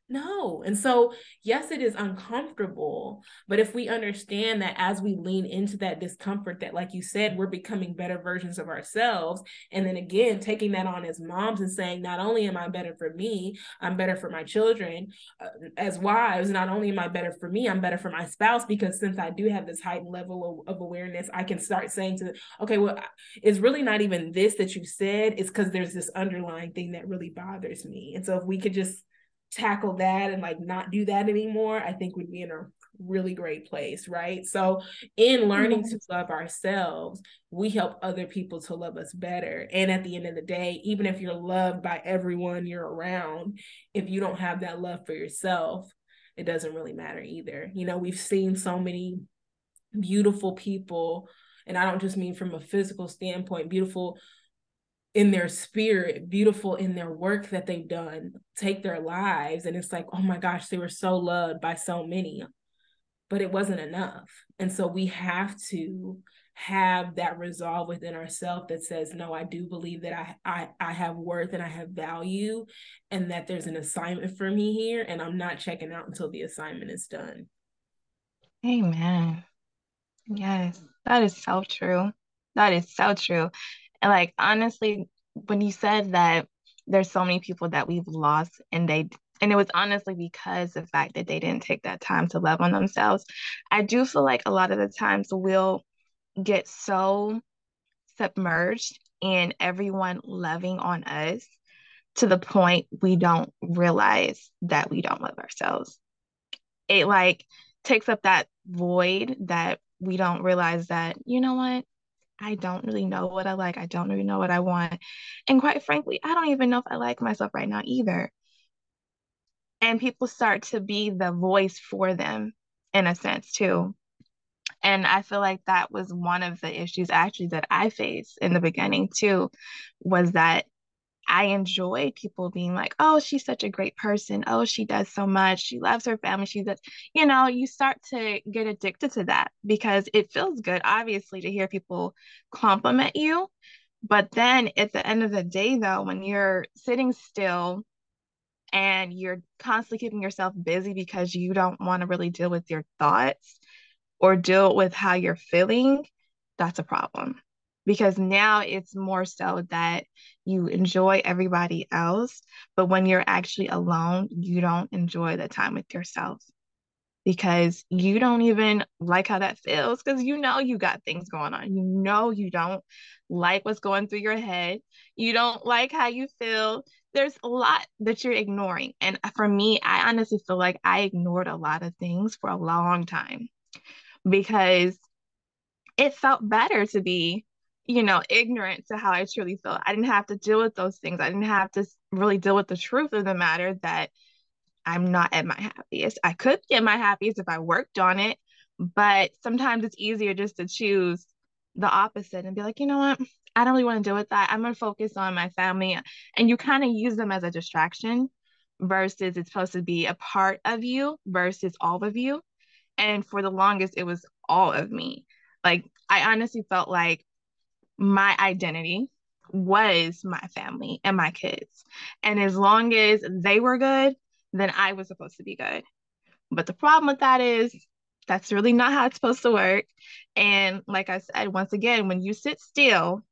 no. And so, yes, it is uncomfortable. But if we understand that as we lean into that discomfort, that, like you said, we're becoming better versions of ourselves. And then again, taking that on as moms and saying, not only am I better for me, I'm better for my children. Uh, as wives, not only am I better for me, I'm better for my spouse. Because since I do have this heightened level of, of awareness, I can start saying to, okay, well, it's really not even this that you said. It's because there's this underlying thing that really bothers me. And so if we could just, tackle that and like not do that anymore, I think we'd be in a really great place, right? So, in learning mm-hmm. to love ourselves, we help other people to love us better. And at the end of the day, even if you're loved by everyone you're around, if you don't have that love for yourself, it doesn't really matter either. You know, we've seen so many beautiful people, and I don't just mean from a physical standpoint, beautiful in their spirit, beautiful in their work that they've done, take their lives. And it's like, oh my gosh, they were so loved by so many, but it wasn't enough. And so we have to have that resolve within ourselves that says, no, I do believe that I, I I have worth and I have value and that there's an assignment for me here. And I'm not checking out until the assignment is done. Amen. Yes, that is so true. That is so true. And like honestly, when you said that there's so many people that we've lost and they and it was honestly because the fact that they didn't take that time to love on themselves. I do feel like a lot of the times we'll get so submerged in everyone loving on us to the point we don't realize that we don't love ourselves. It like takes up that void that we don't realize that, you know what? I don't really know what I like. I don't really know what I want. And quite frankly, I don't even know if I like myself right now either. And people start to be the voice for them in a sense too. And I feel like that was one of the issues actually that I faced in the beginning too, was that I enjoy people being like, oh, she's such a great person. Oh, she does so much. She loves her family. She does, you know, you start to get addicted to that because it feels good, obviously, to hear people compliment you. But then at the end of the day, though, when you're sitting still and you're constantly keeping yourself busy because you don't want to really deal with your thoughts or deal with how you're feeling, that's a problem because now it's more so that you enjoy everybody else, but when you're actually alone, you don't enjoy the time with yourself because you don't even like how that feels because you know you got things going on. You know you don't like what's going through your head. You don't like how you feel. There's a lot that you're ignoring. And for me, I honestly feel like I ignored a lot of things for a long time because it felt better to be you know, ignorant to how I truly felt. I didn't have to deal with those things. I didn't have to really deal with the truth of the matter that I'm not at my happiest. I could get my happiest if I worked on it, but sometimes it's easier just to choose the opposite and be like, you know what? I don't really want to deal with that. I'm going to focus on my family. And you kind of use them as a distraction versus it's supposed to be a part of you versus all of you. And for the longest, it was all of me. Like, I honestly felt like my identity was my family and my kids. And as long as they were good, then I was supposed to be good. But the problem with that is that's really not how it's supposed to work. And like I said, once again, when you sit still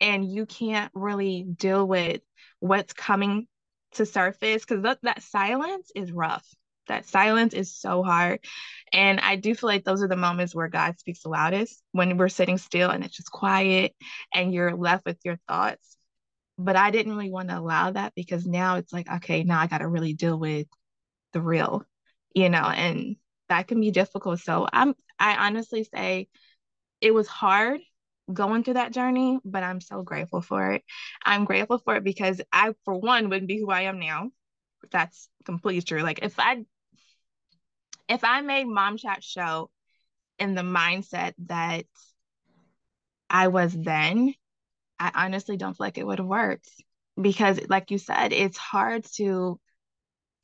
and you can't really deal with what's coming to surface, because that, that silence is rough. That silence is so hard. And I do feel like those are the moments where God speaks the loudest when we're sitting still and it's just quiet and you're left with your thoughts. But I didn't really want to allow that because now it's like, okay, now I got to really deal with the real, you know, and that can be difficult. So I'm, I honestly say it was hard going through that journey, but I'm so grateful for it. I'm grateful for it because I, for one, wouldn't be who I am now. That's completely true. Like if I if I made Mom Chat Show in the mindset that I was then, I honestly don't feel like it would have worked because, like you said, it's hard to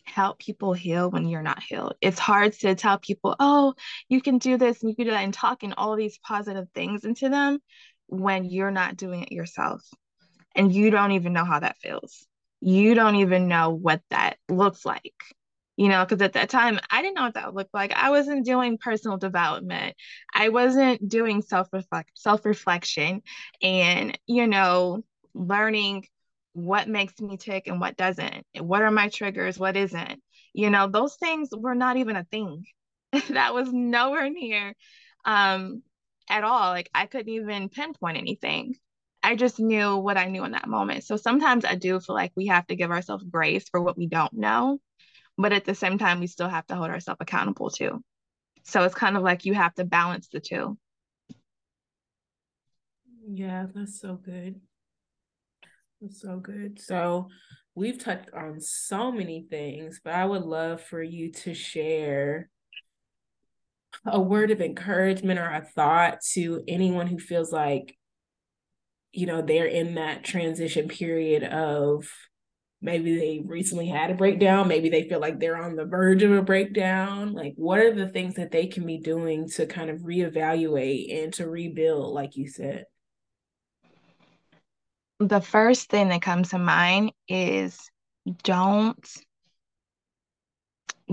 help people heal when you're not healed. It's hard to tell people, oh, you can do this and you can do that and talking all these positive things into them when you're not doing it yourself. And you don't even know how that feels. You don't even know what that looks like you know, because at that time I didn't know what that looked like. I wasn't doing personal development. I wasn't doing self reflect self reflection, and you know, learning what makes me tick and what doesn't. What are my triggers? What isn't? You know, those things were not even a thing. <laughs> that was nowhere near um at all. Like I couldn't even pinpoint anything. I just knew what I knew in that moment. So sometimes I do feel like we have to give ourselves grace for what we don't know but at the same time we still have to hold ourselves accountable too. So it's kind of like you have to balance the two. Yeah that's so good. That's so good. So we've touched on so many things but i would love for you to share a word of encouragement or a thought to anyone who feels like you know they're in that transition period of maybe they recently had a breakdown. Maybe they feel like they're on the verge of a breakdown. Like what are the things that they can be doing to kind of reevaluate and to rebuild like you said? The first thing that comes to mind is don't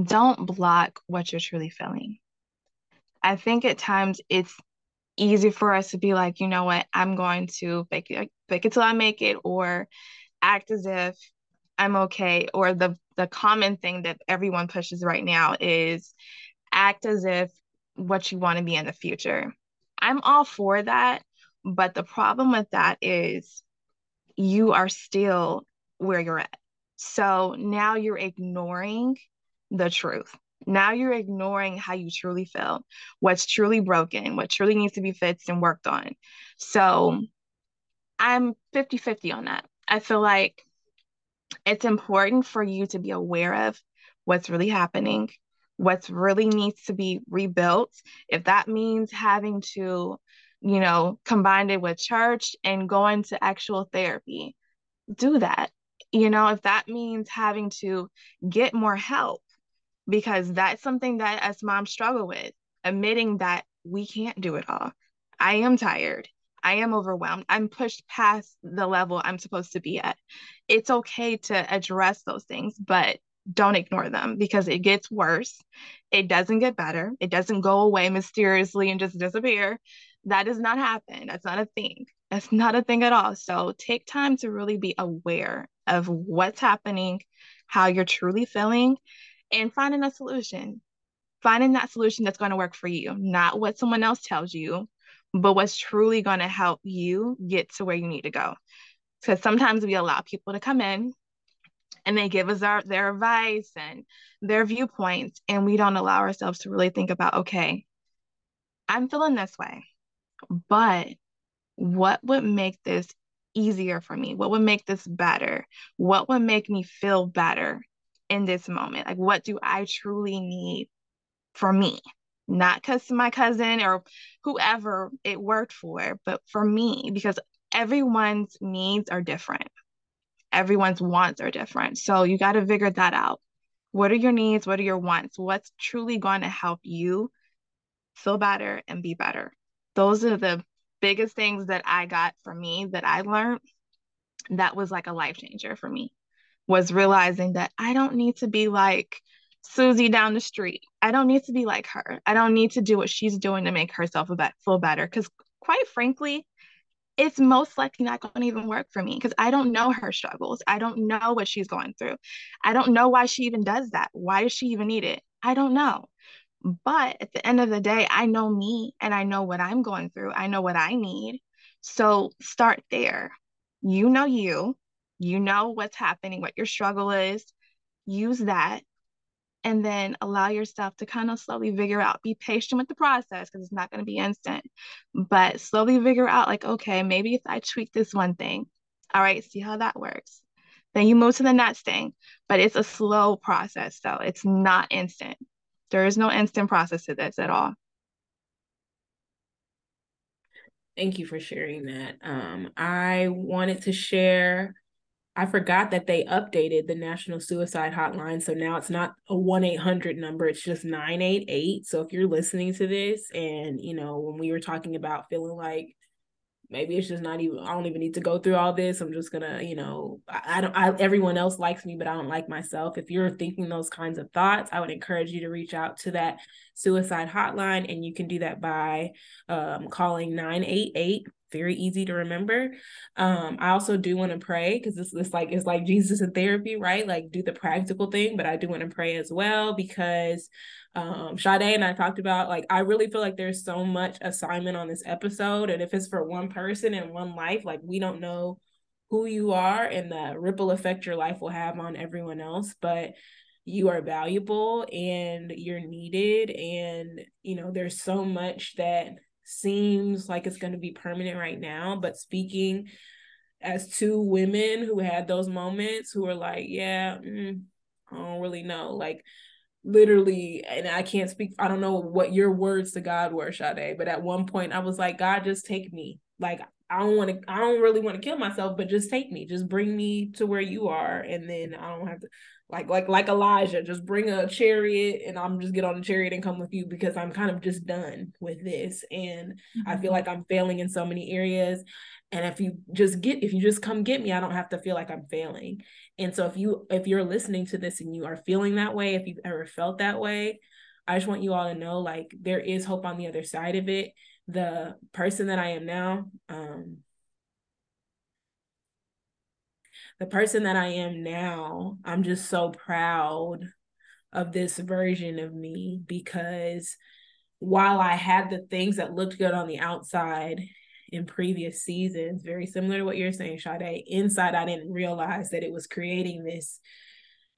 don't block what you're truly feeling. I think at times it's easy for us to be like you know what? I'm going to fake it fake it till i make it or act as if I'm okay or the the common thing that everyone pushes right now is act as if what you want to be in the future. I'm all for that, but the problem with that is you are still where you're at. So now you're ignoring the truth. Now you're ignoring how you truly feel, what's truly broken, what truly needs to be fixed and worked on. So I'm 50 50 on that. I feel like it's important for you to be aware of what's really happening, what's really needs to be rebuilt. If that means having to, you know, combine it with church and going to actual therapy, do that. You know, if that means having to get more help, because that's something that us moms struggle with, admitting that we can't do it all. I am tired. I am overwhelmed. I'm pushed past the level I'm supposed to be at. It's okay to address those things, but don't ignore them because it gets worse. It doesn't get better. It doesn't go away mysteriously and just disappear. That does not happen. That's not a thing. That's not a thing at all. So take time to really be aware of what's happening, how you're truly feeling, and finding a solution. Finding that solution that's going to work for you, not what someone else tells you, but what's truly going to help you get to where you need to go. Because sometimes we allow people to come in and they give us our, their advice and their viewpoints, and we don't allow ourselves to really think about, okay, I'm feeling this way, but what would make this easier for me? What would make this better? What would make me feel better in this moment? Like, what do I truly need for me? Not because my cousin or whoever it worked for, but for me, because everyone's needs are different. Everyone's wants are different. So you got to figure that out. What are your needs? What are your wants? What's truly going to help you feel better, and be better. Those are the biggest things that I got for me that I learned. That was like a life changer for me, was realizing that I don't need to be like Susie down the street. I don't need to be like her. I don't need to do what she's doing to make herself a bit, feel better. Because quite frankly, it's most likely not going to even work for me because I don't know her struggles. I don't know what she's going through. I don't know why she even does that. Why does she even need it? I don't know. But at the end of the day, I know me and I know what I'm going through. I know what I need. So start there. You know you, you know what's happening, what your struggle is. Use that and then allow yourself to kind of slowly figure out be patient with the process because it's not going to be instant but slowly figure out like okay maybe if i tweak this one thing all right see how that works. Then you move to the next thing but it's a slow process so it's not instant. There is no instant process to this at all. Thank you for sharing that. Um, i wanted to share I forgot that they updated the National Suicide Hotline. So now it's not a 1 800 number, it's just 988. So if you're listening to this and, you know, when we were talking about feeling like maybe it's just not even i don't even need to go through all this i'm just gonna you know i, I don't I, everyone else likes me but i don't like myself if you're thinking those kinds of thoughts i would encourage you to reach out to that suicide hotline and you can do that by um, calling 988 very easy to remember. Um, I also do want to pray because this is like it's like Jesus in therapy, right? Like do the practical thing, but I do want to pray as well because um Sade and I talked about like I really feel like there's so much assignment on this episode and if it's for one person in one life like we don't know who you are and the ripple effect your life will have on everyone else but you are valuable and you're needed and you know there's so much that seems like it's going to be permanent right now but speaking as two women who had those moments who are like yeah mm, I don't really know like literally, and I can't speak, I don't know what your words to God were, Sade, but at one point I was like, God, just take me. Like, I don't want to, I don't really want to kill myself, but just take me, just bring me to where you are. And then I don't have to, like, like, like Elijah, just bring a chariot and I'm just get on the chariot and come with you because I'm kind of just done with this. And mm-hmm. I feel mm-hmm. like I'm failing in so many areas. And if you just get, if you just come get me, I don't have to feel like I'm failing. And so if you if you're listening to this and you are feeling that way, if you've ever felt that way, I just want you all to know like there is hope on the other side of it. The person that I am now, um the person that I am now, I'm just so proud of this version of me because while I had the things that looked good on the outside in previous seasons, very similar to what you're saying, Sade. Inside, I didn't realize that it was creating this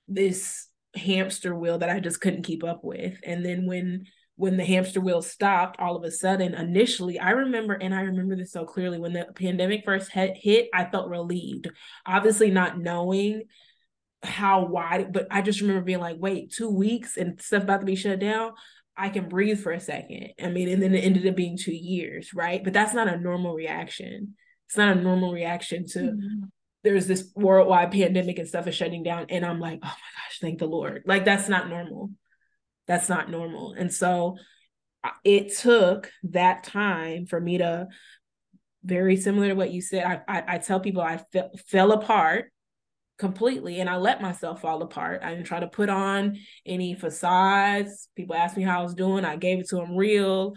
this hamster wheel that I just couldn't keep up with. And then when when the hamster wheel stopped, all of a sudden, initially, I remember, and I remember this so clearly, when the pandemic first hit, I felt relieved. Obviously, not knowing how wide, but I just remember being like, wait, two weeks and stuff about to be shut down. I can breathe for a second. I mean, and then it ended up being two years, right? But that's not a normal reaction. It's not a normal reaction to mm-hmm. there's this worldwide pandemic and stuff is shutting down. And I'm like, oh my gosh, thank the Lord. Like that's not normal. That's not normal. And so uh, it took that time for me to very similar to what you said. I I, I tell people I fe- fell apart completely and I let myself fall apart. I didn't try to put on any facades. People asked me how I was doing. I gave it to them real.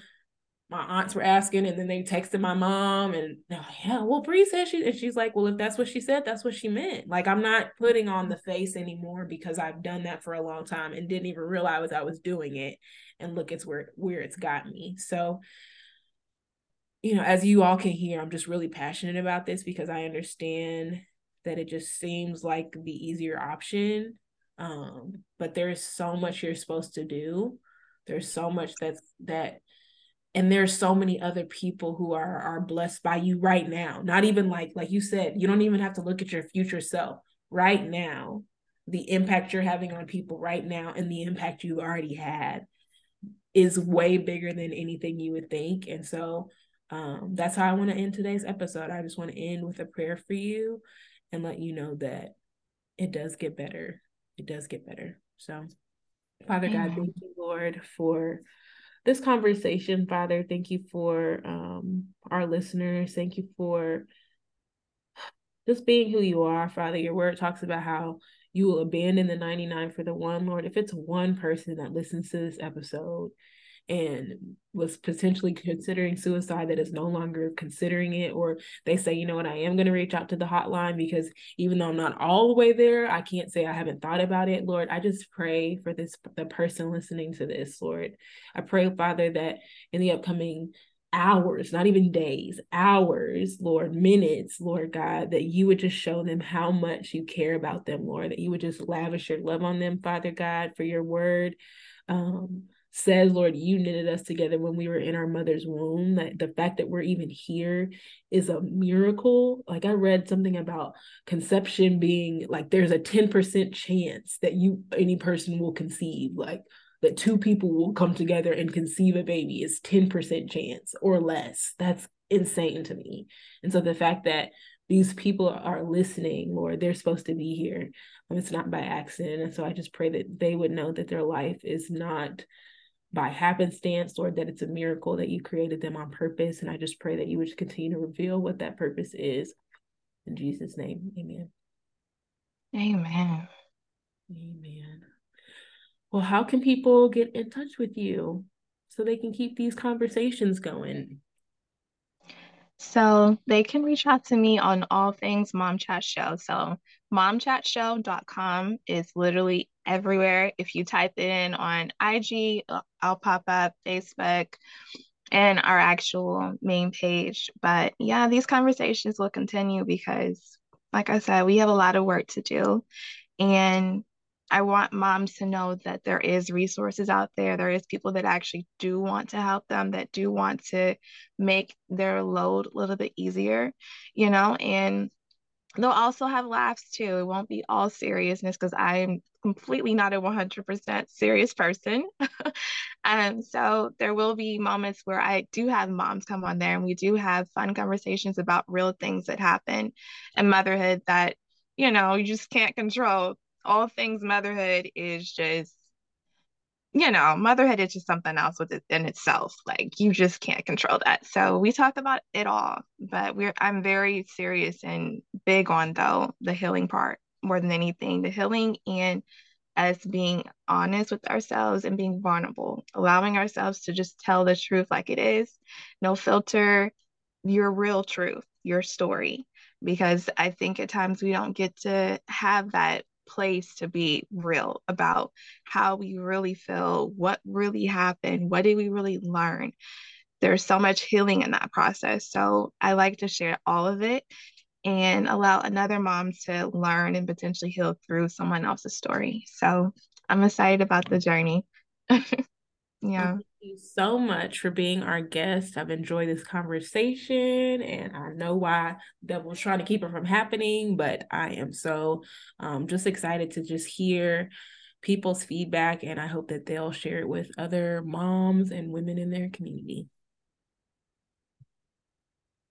My aunts were asking and then they texted my mom and like, yeah, well, Bree said she and she's like, well, if that's what she said, that's what she meant. Like I'm not putting on the face anymore because I've done that for a long time and didn't even realize I was doing it. And look, it's where where it's got me. So you know, as you all can hear, I'm just really passionate about this because I understand that it just seems like the easier option. Um, but there's so much you're supposed to do. There's so much that's that and there's so many other people who are are blessed by you right now. Not even like like you said, you don't even have to look at your future self right now. The impact you're having on people right now and the impact you've already had is way bigger than anything you would think. And so um, that's how I want to end today's episode. I just want to end with a prayer for you and let you know that it does get better. It does get better. So, Father Amen. God, thank you, Lord, for this conversation, Father. Thank you for um, our listeners. Thank you for just being who you are, Father. Your word talks about how you will abandon the 99 for the one, Lord. If it's one person that listens to this episode and was potentially considering suicide that is no longer considering it or they say you know what? I am going to reach out to the hotline because even though i'm not all the way there i can't say i haven't thought about it. Lord i just pray for this the person listening to this lord. I pray father that in the upcoming hours, not even days, hours, Lord, minutes, Lord God, that you would just show them how much you care about them, Lord, that you would just lavish your love on them, Father God, for your word. Um, says, Lord, you knitted us together when we were in our mother's womb. That the fact that we're even here is a miracle. Like I read something about conception being like there's a 10% chance that you any person will conceive. Like that two people will come together and conceive a baby is 10% chance or less. That's insane to me. And so the fact that these people are listening, Lord, they're supposed to be here. Um, it's not by accident. And so I just pray that they would know that their life is not by happenstance, Lord, that it's a miracle that you created them on purpose. And I just pray that you would just continue to reveal what that purpose is. In Jesus' name, amen. Amen. Amen. Well, how can people get in touch with you so they can keep these conversations going? So they can reach out to me on all things Mom Chat Show. So momchatshow.com is literally everywhere. If you type in on IG, I'll pop up, Facebook, and our actual main page. But yeah, these conversations will continue because, like I said, we have a lot of work to do. And I want moms to know that there is resources out there. There is people that actually do want to help them, that do want to make their load a little bit easier, you know, and they'll also have laughs too. It won't be all seriousness because I'm completely not a 100% serious person. and <laughs> um, so there will be moments where I do have moms come on there and we do have fun conversations about real things that happen and motherhood that, you know, you just can't control all things motherhood is just you know, motherhood is just something else within itself. Like you just can't control that. So we talk about it all, but we're I'm very serious and big on though the healing part more than anything. The healing and us being honest with ourselves and being vulnerable, allowing ourselves to just tell the truth like it is, no filter, your real truth, your story. Because I think at times we don't get to have that place to be real about how we really feel, what really happened, what did we really learn. There's so much healing in that process. So I like to share all of it and allow another mom to learn and potentially heal through someone else's story. So I'm excited about the journey. <laughs> yeah. Thank you so much for being our guest. I've enjoyed this conversation and I know why devil's trying to keep it from happening, but I am so um, just excited to just hear people's feedback and I hope that they'll share it with other moms and women in their community.